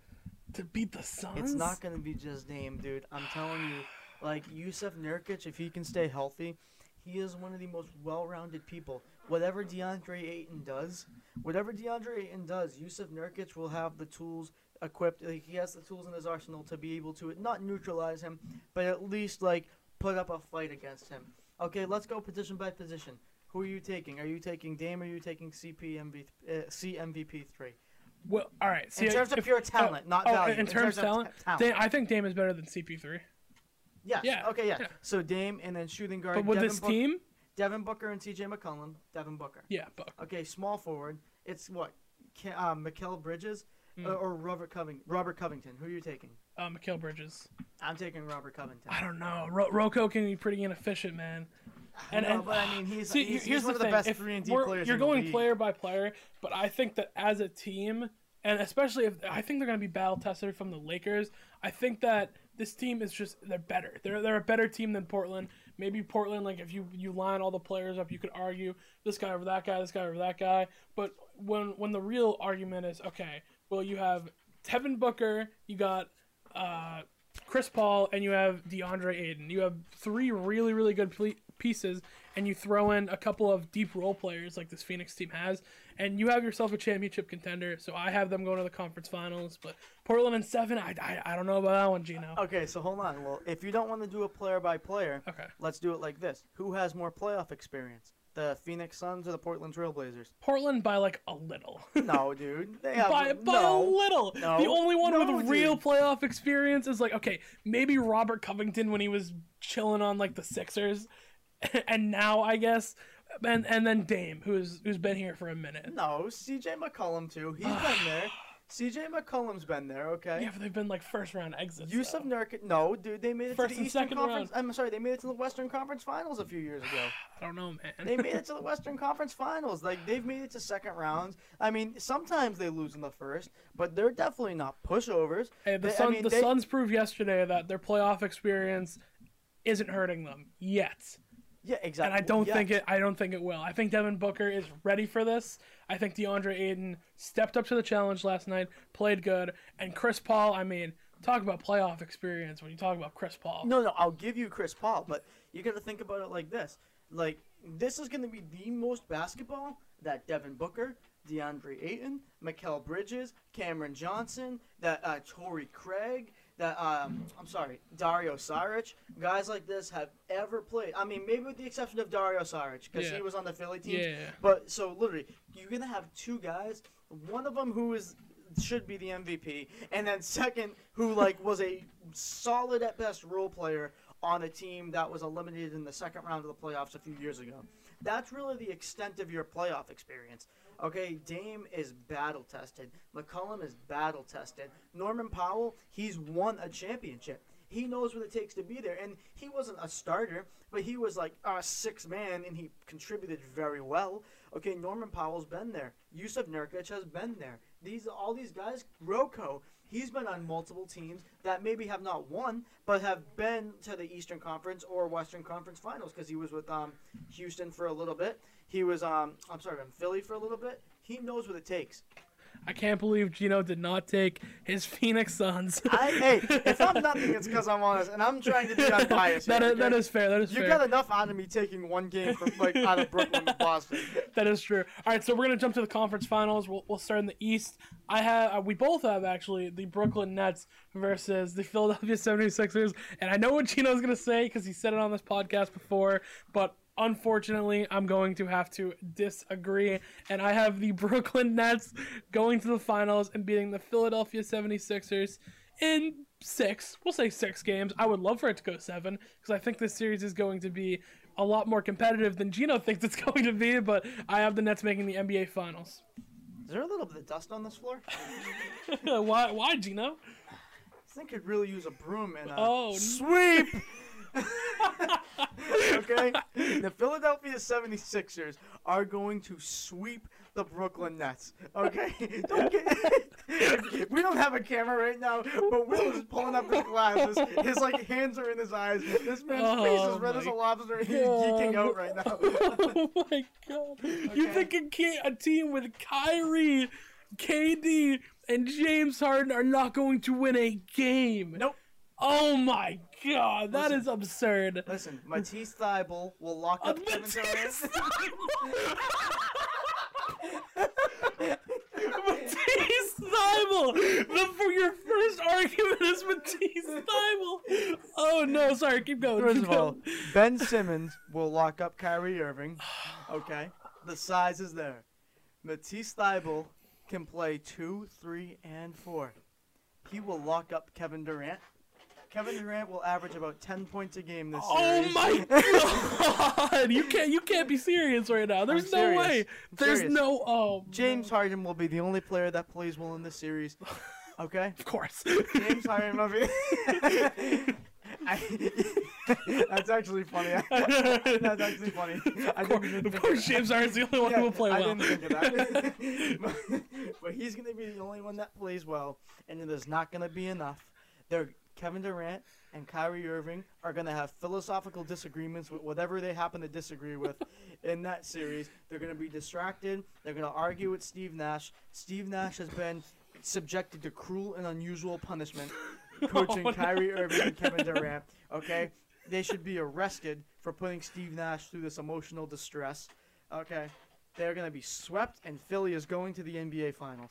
to beat the Suns? It's not going to be just Dame, dude. I'm telling you, like Jusuf Nurkic, if he can stay healthy, he is one of the most well-rounded people. Whatever DeAndre Ayton does, whatever DeAndre Ayton does, Jusuf Nurkic will have the tools equipped. Like, he has the tools in his arsenal to be able to not neutralize him, but at least like put up a fight against him. Okay, let's go position by position. Who are you taking? Are you taking Dame or are you taking CP MV, uh, CMVP three? Well, all right. See, In terms of if- pure talent, not oh, value. In, terms of talent, ta- talent. Dame, I think Dame is better than CP3. Yes. Yeah, Okay. Yeah. yeah. So Dame and then shooting guard. But with Devin this Book- team, Devin Booker and C.J. McCollum. Devin Booker. yeah, Buck. Okay. Small forward. It's what? Uh, Mikal Bridges Mm. or Robert Coving Robert Covington. Who are you taking? Uh, Bridges. I'm taking Robert Covington. I don't know. Ro- Rocco can be pretty inefficient, man. And, No, and but I mean, he's, see, he's, here's he's one the of the thing. best If three and D players. You're in going player by player, but I think that as a team, and especially if I think they're going to be battle tested from the Lakers, I think that this team is just they're better. They're they're a better team than Portland. Maybe Portland, like if you you line all the players up, you could argue this guy over that guy, this guy over that guy. But when when the real argument is okay, well you have Devin Booker, you got uh, Chris Paul, and you have DeAndre Ayton. You have three really really good pieces, and you throw in a couple of deep role players like this Phoenix team has, and you have yourself a championship contender. So I have them going to the conference finals, but Portland and seven, I, I, I don't know about that one, Gino. Okay, so hold on. Well, if you don't want to do a player by player, Okay, let's do it like this. Who has more playoff experience? The Phoenix Suns or the Portland Trailblazers? Portland by like a little. No, dude. They have by, by a little. No. The only one No, with real playoff experience is like okay, maybe Robert Covington when he was chilling on like the Sixers, and now I guess, and and then Dame who's who's been here for a minute. No, CJ McCollum too. He's been there. CJ McCollum's been there. Okay. Yeah, but they've been like first round exits. Jusuf. Nurkic. No, dude, they made it First to the and Eastern second Conference. I'm sorry, they made it to the Western Conference Finals a few years ago. I don't know, man. they made it to the Western Conference Finals. Like they've made it to second rounds. I mean, sometimes they lose in the first, but they're definitely not pushovers. Hey, the They- I Sun, mean, the they- Suns proved yesterday that their playoff experience isn't hurting them yet. Yeah, exactly. and. I don't Yeah. think it. I don't think it will. I think Devin Booker is ready for this. I think DeAndre Ayton stepped up to the challenge last night, played good, and Chris Paul. I mean, talk about playoff experience when you talk about Chris Paul. No, no, I'll give you Chris Paul, but you got to think about it like this: like this is going to be the most basketball that Devin Booker, DeAndre Ayton, Mikal Bridges, Cameron Johnson, that uh, Torrey Craig, that um, I'm sorry, Dario Saric, guys like this have ever played. I mean, maybe with the exception of Dario Saric because Yeah. he was on the Philly team. Yeah. But so literally, you're gonna have two guys. One of them who is should be the MVP, and then second who like was a solid at best role player on a team that was eliminated in the second round of the playoffs a few years ago. That's really the extent of your playoff experience. Okay, Dame is battle tested. McCollum is battle tested. Norman Powell, he's won a championship. He knows what it takes to be there, and he wasn't a starter, but he was like a six man, and he contributed very well. Okay, Norman Powell's been there. Jusuf Nurkic has been there. These all these guys, Roko, he's been on multiple teams that maybe have not won, but have been to the Eastern Conference or Western Conference Finals because he was with um, Houston for a little bit. He was um, I'm sorry, in Philly for a little bit. He knows what it takes. I can't believe Gino did not take his Phoenix Suns. I, hey, if I'm nothing, it's because I'm honest, and I'm trying to be unbiased. that here, is, that okay? is fair. That is You fair. got enough out of me taking one game from like out of Brooklyn to Boston. That is true. All right, so we're gonna jump to the conference finals. We'll, we'll start in the East. I have, uh, we both have actually the Brooklyn Nets versus the Philadelphia 76ers, and I know what Gino's gonna say because he said it on this podcast before, but unfortunately, I'm going to have to disagree, and I have the Brooklyn Nets going to the finals and beating the Philadelphia 76ers in six. We'll say six games. I would love for it to go seven because I think this series is going to be a lot more competitive than Gino thinks it's going to be. But I have the Nets making the NBA Finals. Is there a little bit of dust on this floor? why? Why, Gino? I think could really use a broom and a Oh, sweep. okay? The Philadelphia 76ers are going to sweep the Brooklyn Nets. Okay? Don't get, we don't have a camera right now, but Will is pulling up his glasses. His like hands are in his eyes. This man's face Oh is red as a lobster. He's geeking out right now. oh my god! You think a, a team with Kyrie, KD, and James Harden are not going to win a game? nope. Oh my god, that Listen. is absurd. Listen, Matisse Thybulle will lock up Kevin Durant. Matisse Thybulle! The, for your first argument is Matisse Thybulle! Oh no, sorry, keep going. First keep of all. Ben Simmons will lock up Kyrie Irving. Okay, the size is there. Matisse Thybulle can play two, three, and four. He will lock up Kevin Durant. Kevin Durant will average about ten points a game this Oh series. Oh my god! You can't you can't be serious right now. There's no way. I'm There's serious. no oh James Harden will be the only player that plays well in this series. Okay, Of course. James Harden will be. I, that's actually funny. that's actually funny. I Of course, of course. James Harden's the only one who will play I well. didn't think of that. but, but he's going to be the only one that plays well, and it is not going to be enough. They're, Kevin Durant and Kyrie Irving are going to have philosophical disagreements with whatever they happen to disagree with in that series. They're going to be distracted. They're going to argue with Steve Nash. Steve Nash has been subjected to cruel and unusual punishment coaching Oh, no. Kyrie Irving and Kevin Durant. Okay? They should be arrested for putting Steve Nash through this emotional distress. Okay? They're going to be swept, and Philly is going to the NBA Finals.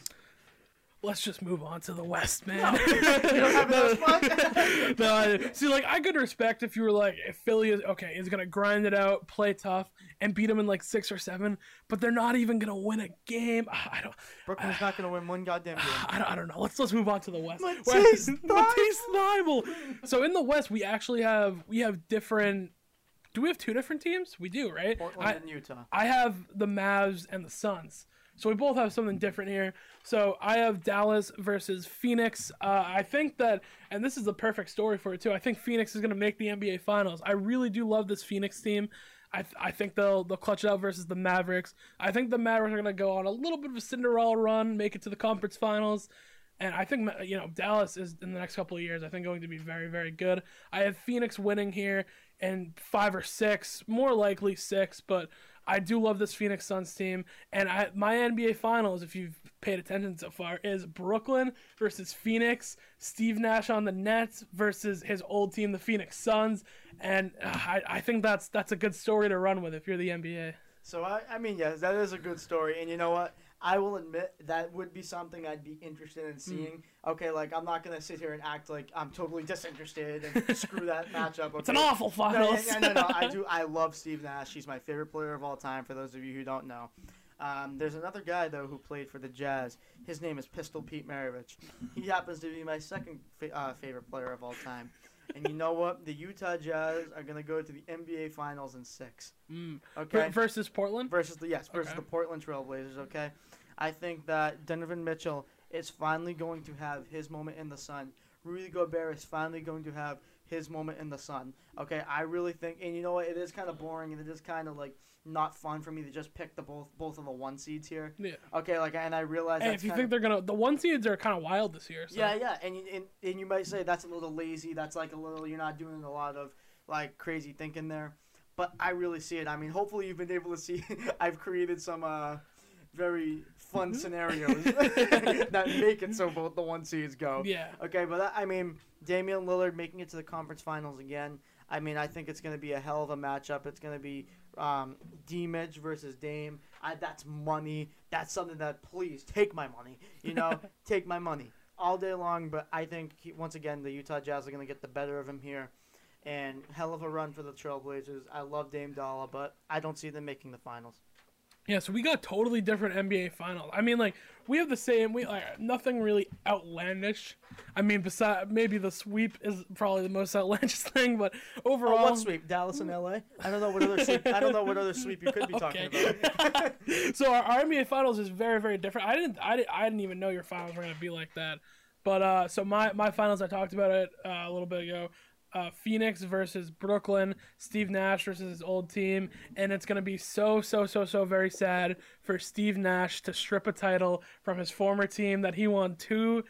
Let's just move on to the West, man. You don't have enough no, I- see, like I could respect if you were like, if Philly is okay, is gonna grind it out, play tough, and beat them in like six or seven, but they're not even gonna win a game. Ah, I don't, Brooklyn's not to win one goddamn game. I don't, I don't know. Let's let's move on to the West. Matisse Thybulle. So in the West, we actually have we have different. Do we have two different teams? We do, right? Portland I, and Utah. I have the Mavs and the Suns. So we both have something different here. So I have Dallas versus Phoenix. Uh, I think that, and this is the perfect story for it too. I think Phoenix is going to make the NBA Finals. I really do love this Phoenix team. I, th- I think they'll they'll clutch it out versus the Mavericks. I think the Mavericks are going to go on a little bit of a Cinderella run, make it to the conference finals. And I think you know Dallas is in the next couple of years. I think going to be very very good. I have Phoenix winning here and five or six, more likely six, but I do love this Phoenix Suns team. And I my NBA Finals, if you've paid attention so far, is Brooklyn versus Phoenix. Steve Nash on the Nets versus his old team, the Phoenix Suns. And uh, I, I think that's that's a good story to run with if you're the NBA. So I, I mean, yes, that is a good story, and you know what? I will admit that would be something I'd be interested in seeing. Okay, like I'm not gonna sit here and act like I'm totally disinterested and screw that matchup. Okay? It's an awful No, finals. yeah, no, no, I do. I love Steve Nash. He's my favorite player of all time. For those of you who don't know, um, there's another guy though who played for the Jazz. His name is Pistol Pete Maravich. He happens to be my second fa- uh, favorite player of all time. And you know what? The Utah Jazz are gonna go to the NBA Finals in six. Mm. Okay. Versus Portland. versus the yes versus Okay. the Portland Trailblazers. Okay, I think that Donovan Mitchell is finally going to have his moment in the sun. Rudy Gobert is finally going to have his moment in the sun. Okay, I really think, and you know what? It is kind of boring, and it is kind of like not fun for me to just pick the both both of the one seeds here. Yeah. Okay, like, and I realize that's if you think they're gonna, the one seeds are kind of wild this year. So. yeah, yeah, and, and and you might say that's a little lazy. That's like a little you're not doing a lot of like crazy thinking there, but I really see it. I mean, hopefully you've been able to see. I've created some uh, very fun Mm-hmm. scenarios that make it so both the one seeds go. Yeah. Okay, but that, I mean, Damian Lillard making it to the conference finals again. I mean, I think it's going to be a hell of a matchup. It's going to be um, D-Midge versus Dame. I, that's money. That's something that please take my money. You know, take my money all day long. But I think he, once again the Utah Jazz are going to get the better of him here. And hell of a run for the Trailblazers. I love Dame Dolla, but I don't see them making the finals. Yeah, so we got totally different NBA finals. I mean, like we have the same. We like nothing really outlandish. I mean, beside maybe the sweep is probably the most outlandish thing, but Oh, overall, what sweep? Dallas and LA? I don't know what other sweep. I don't know what other sweep you could be talking Okay. about. so our, our NBA finals is very very different. I didn't I, didn't I didn't even know your finals were gonna be like that. But uh, so my my finals I talked about it uh, a little bit ago. Uh, Phoenix versus Brooklyn, Steve Nash versus his old team, and it's gonna be so so so so very sad for Steve Nash to strip a title from his former team that he won two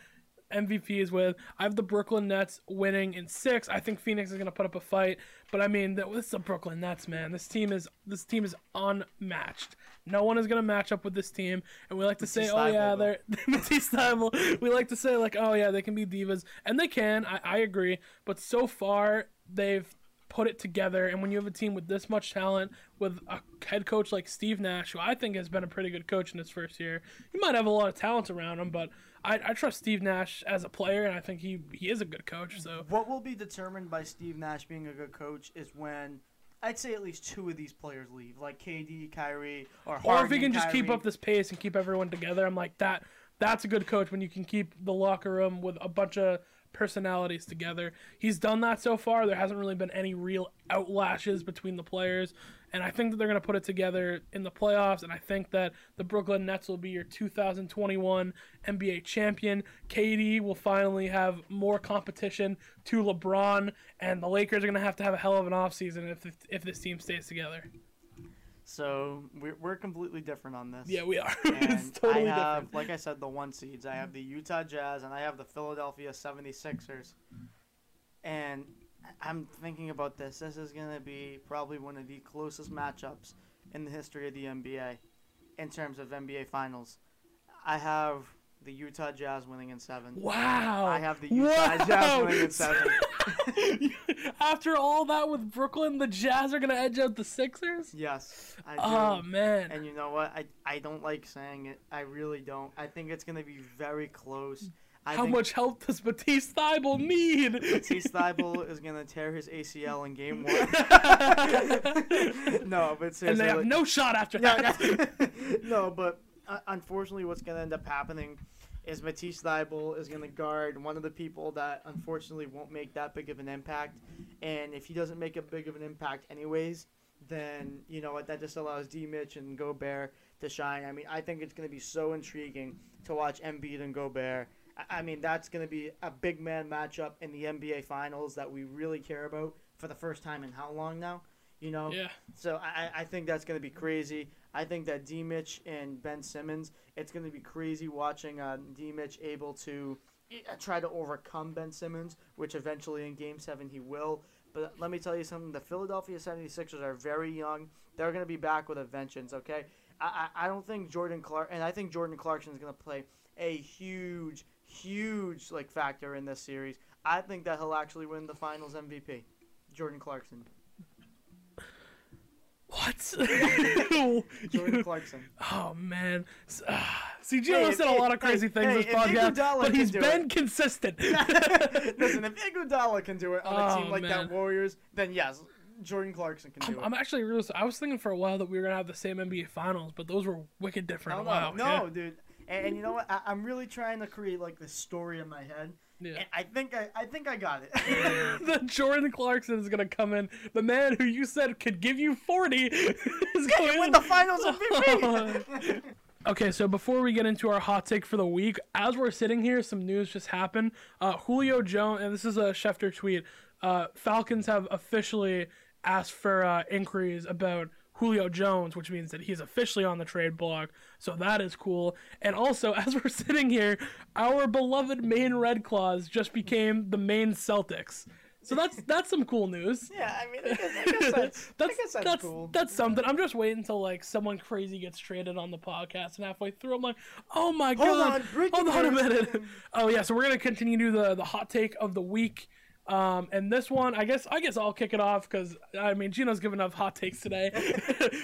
MVPs with. I have the Brooklyn Nets winning in six. I think Phoenix is gonna put up a fight, but I mean, this is the Brooklyn Nets, man. This team is this team is unmatched. No one is gonna match up with this team, and we like to say, oh yeah, Thybulle, they're Matisse Thybulle. We like to say like, oh yeah, they can be divas, and they can. I, I agree, but so far they've put it together. And when you have a team with this much talent, with a head coach like Steve Nash, who I think has been a pretty good coach in his first year, he might have a lot of talent around him, but I, I trust Steve Nash as a player, and I think he he is a good coach. So What will be determined by Steve Nash being a good coach is when I'd say at least two of these players leave, like KD, Kyrie, or Harden. or if he can just keep up this pace and keep everyone together, I'm like that. That's a good coach when you can keep the locker room with a bunch of personalities together. He's done that so far. There hasn't really been any real outlashes between the players, and I think that they're going to put it together in the playoffs. And I think that the Brooklyn Nets will be your 2021 NBA champion. KD will finally have more competition to LeBron, and the Lakers are going to have to have a hell of an offseason if if this team stays together. So we're, we're completely different on this. Yeah, we are. Totally I have, different. like I said, the one seeds. I have the Utah Jazz and I have the Philadelphia 76ers. And I'm thinking about this. This is going to be probably one of the closest matchups in the history of the NBA in terms of NBA Finals. I have the Utah Jazz winning in seven. Wow. I have the Utah Jazz winning in seven. After all that with Brooklyn, the Jazz are gonna edge out the Sixers. Yes. Oh man. And you know what? I, I don't like saying it. I really don't. I think it's going to be very close. I How much help does Matisse Thybulle need? Matisse Thybulle is going to tear his ACL in game one. no, but and they have like- no shot after no, that. no, but uh, unfortunately, what's going to end up happening is Matisse Thybulle is going to guard one of the people that unfortunately won't make that big of an impact. And if he doesn't make a big of an impact, anyways, then you know what? That just allows D. Mitch and Gobert to shine. I mean, I think it's going to be so intriguing to watch Embiid and Gobert. I- mean, that's going to be a big man matchup in the NBA Finals that we really care about for the first time in how long now? You know, yeah. so I, I think that's going to be crazy. I think that D. Mitch and Ben Simmons, it's going to be crazy watching uh, D. Mitch able to uh, try to overcome Ben Simmons, which eventually in Game 7 he will. But let me tell you something the Philadelphia 76ers are very young. They're going to be back with a vengeance, okay? I, I, I don't think Jordan Clark, and I think Jordan Clarkson is going to play a huge, huge like factor in this series. I think that he'll actually win the Finals MVP. Jordan Clarkson. What? Jordan Clarkson. oh man. Ah, See, Gino Hey, said a lot of crazy hey, things this podcast, but he's been it- consistent. Listen, if Iguodala can do it on a Oh, team like man. that Warriors, then yes, Jordan Clarkson can do I'm, it. I'm actually really. I was thinking for a while that we were gonna have the same NBA finals, but those were wicked different. no, no, wow. no, dude. And, and you know what? I, I'm really trying to create like this story in my head, Yeah. and I think I, I think I got it. that Jordan Clarkson is gonna come in. The man who you said could give you 40 is going to Win the Finals of MVP. Okay, so before we get into our hot take for the week, as we're sitting here, some news just happened. Uh, Julio Jones, and this is a Schefter tweet. Uh, Falcons have officially asked for uh, inquiries about Julio Jones, which means that he's officially on the trade block. So that is cool. And also, as we're sitting here, our beloved Maine Red Claws just became the Maine Celtics. So that's that's some cool news. yeah, I mean, I guess, I guess that's, that's guess that's, that's cool. that's something. I'm just waiting until like someone crazy gets traded on the podcast, and halfway through, I'm like, oh my Hold god, on, hold on a minute. oh yeah, so we're gonna continue to the the hot take of the week. Um, and this one, I guess, I guess I'll kick it off because I mean, Gino's given enough hot takes today.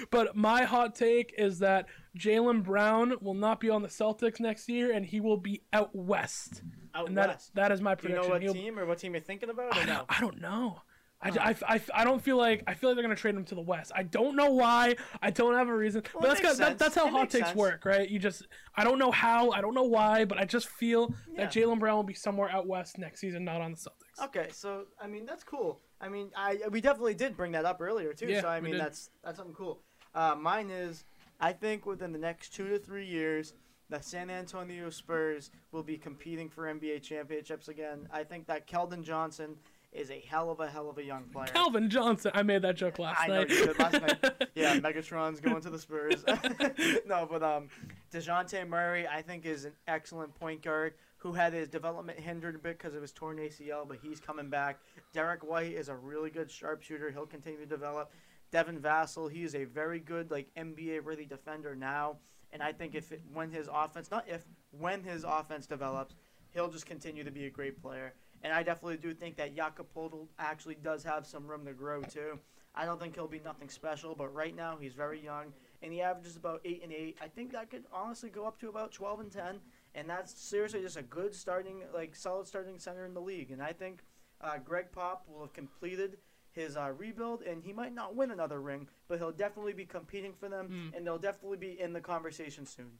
but my hot take is that Jaylen Brown will not be on the Celtics next year, and he will be out west. Out And that west. that is my prediction. Do you know what He'll- team or what team you're thinking about? Or I no? don't, I don't know. I, I, I, I don't feel like I feel like they're gonna trade him to the West. I don't know why. I don't have a reason. Well, but it that's makes got, that, that's how It hot takes sense. work, right? You just I don't know how. I don't know why, but I just feel that Jaylen Brown will be somewhere out west next season, not on the Celtics. Okay, so I mean that's cool. I mean, I we definitely did bring that up earlier too. Yeah, so I mean did. that's that's something cool. Uh, mine is I think within the next two to three years, the San Antonio Spurs will be competing for NBA championships again. I think that Keldon Johnson is a hell of a hell of a young player. Calvin Johnson. I made that joke last I know night. you did last night. Yeah, Megatron's going to the Spurs. no, but um, Dejounte Murray, I think, is an excellent point guard who had his development hindered a bit because of his torn ACL, but he's coming back. Derrick White is a really good sharpshooter. He'll continue to develop. Devin Vassell, he is a very good like NBA ready defender now, and I think if it, when his offense, not if, when his offense develops, he'll just continue to be a great player. And I definitely do think that Jakob Poeltl actually does have some room to grow too. I don't think he'll be nothing special, but right now he's very young and he averages about eight and eight. I think that could honestly go up to about twelve and ten, and that's seriously just a good starting, like solid starting center in the league. And I think uh, Greg Pop will have completed his uh, rebuild, and he might not win another ring, but he'll definitely be competing for them, Hmm. and they'll definitely be in the conversation soon.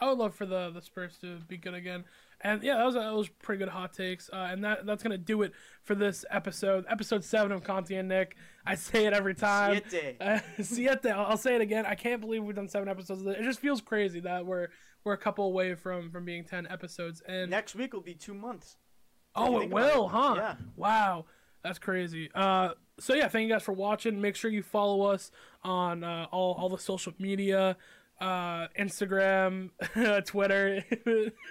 I would love for the the Spurs to be good again. And yeah, that was that was pretty good hot takes. Uh, and that that's gonna do it for this episode, episode seven of Conti and Nick. I say it every time. Siete. Uh, siete. I'll I'll say it again. I can't believe we've done seven episodes. of this. It just feels crazy that we're we're a couple away from from being ten episodes. And Next week will be two months. oh, it will, it. huh? Yeah. Wow, that's crazy. Uh, so yeah, thank you guys for watching. Make sure you follow us on uh, all all the social media. Uh, Instagram, Twitter.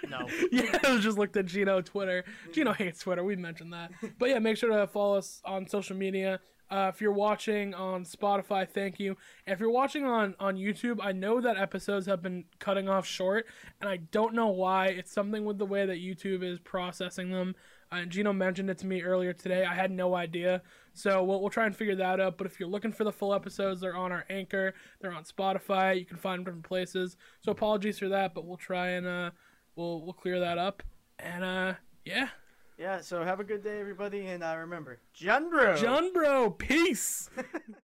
No. yeah, I just looked at Gino Twitter. Gino hates Twitter. We mentioned that. But yeah, make sure to follow us on social media. Uh, if you're watching on Spotify, thank you. If you're watching on, on YouTube, I know that episodes have been cutting off short, and I don't know why. It's something with the way that YouTube is processing them. Uh, and Gino mentioned it to me earlier today. I had no idea. So we'll, we'll try and figure that out. But if you're looking for the full episodes, they're on our Anchor, they're on Spotify. You can find them different places. So apologies for that, but we'll try and uh, we'll we'll clear that up. And uh, yeah, Yeah, so have a good day, everybody, and uh, remember, John Bro. John Bro, peace.